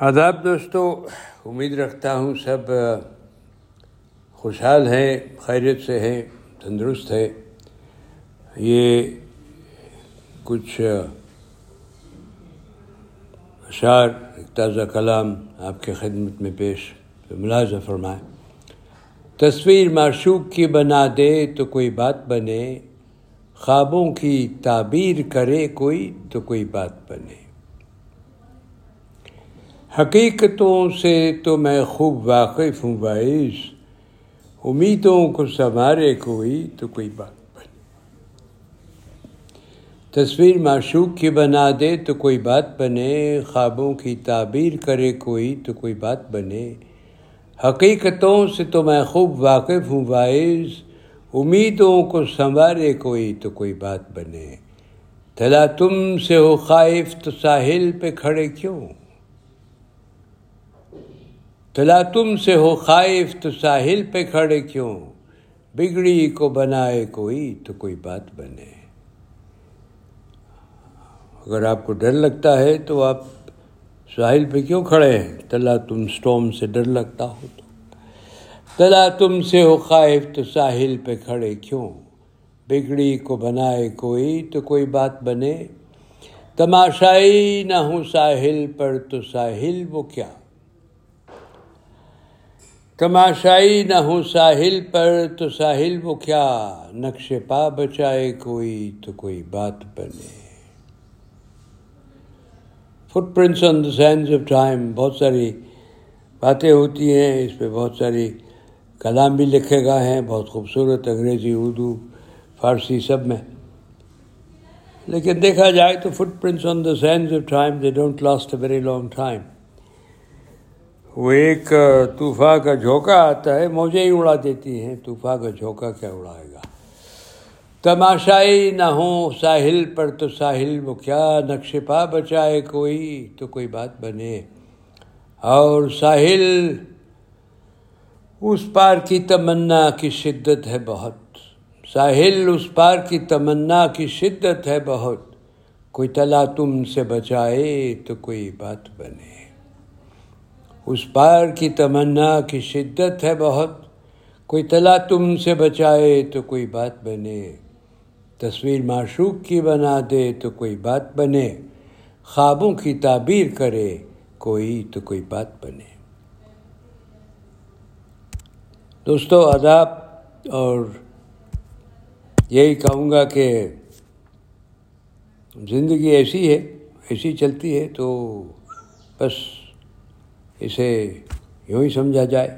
آداب دوستو، امید رکھتا ہوں سب خوشحال ہیں، خیریت سے ہیں، تندرست ہے یہ کچھ اشعار، ایک تازہ کلام آپ کے خدمت میں پیش ملازہ فرمائے۔ تصویر معشوق کی بنا دے تو کوئی بات بنے، خوابوں کی تعبیر کرے کوئی تو کوئی بات بنے۔ حقیقتوں سے تو میں خوب واقف ہوں باعث امیدوں کو سنوارے کوئی تو کوئی بات بنے تصویر معشوق کی بنا دے تو کوئی بات بنے۔ خوابوں کی تعبیر کرے کوئی تو کوئی بات بنے۔ حقیقتوں سے تو میں خوب واقف ہوں باعث امیدوں کو سنوارے کوئی تو کوئی بات بنے۔ تلا تم سے ہو خائف تو ساحل پہ کھڑے کیوں؟ تلا تم سے ہو خائف، تو ساحل پہ کھڑے کیوں؟ بگڑی کو بنائے کوئی تو کوئی بات بنے۔ اگر آپ کو ڈر لگتا ہے تو آپ ساحل پہ کیوں کھڑے ہیں؟ تلا تم سٹوم سے ڈر لگتا ہو تو۔ تلا تم سے ہو خائف، تو ساحل پہ کھڑے کیوں؟ بگڑی کو بنائے کوئی تو کوئی بات بنے۔ تماشائی نہ ہوں ساحل پر تو ساحل وہ کیا؟ تماشائی نہ ہوں ساحل پر، تو ساحل وہ کیا؟ نقش پا بچائے کوئی تو کوئی بات بنے۔ Footprints on the sense of time بہت ساری باتیں ہوتی ہیں، اس پہ بہت ساری کلام بھی لکھے گئے ہیں، بہت خوبصورت انگریزی، اردو، فارسی سب میں۔ لیکن دیکھا جائے تو footprints on the sense of time they don't last a very long time وہ ایک طوفان کا جھونکا آتا ہے، موجیں ہی اڑا دیتی ہیں۔ طوفان کا جھونکا کیا اڑائے گا؟ تماشائی نہ ہوں ساحل پر تو ساحل وہ کیا نقش پا بچائے کوئی؟ تو کوئی بات بنے۔ اور ساحل، اس پار کی تمنا کی شدت ہے بہت۔ ساحل، اس پار کی تمنا کی شدت ہے بہت۔ کوئی تلا تم سے بچائے تو کوئی بات بنے۔ اس پار کی تمنا کی شدت ہے بہت۔ کوئی تلا تم سے بچائے تو کوئی بات بنے۔ تصویر معشوق کی بنا دے تو کوئی بات بنے۔ خوابوں کی تعبیر کرے کوئی تو کوئی بات بنے۔ دوستو، آداب، اور یہی کہوں گا کہ زندگی ایسی ہے، ایسی چلتی ہے تو بس اسے یوں ہی سمجھا جائے۔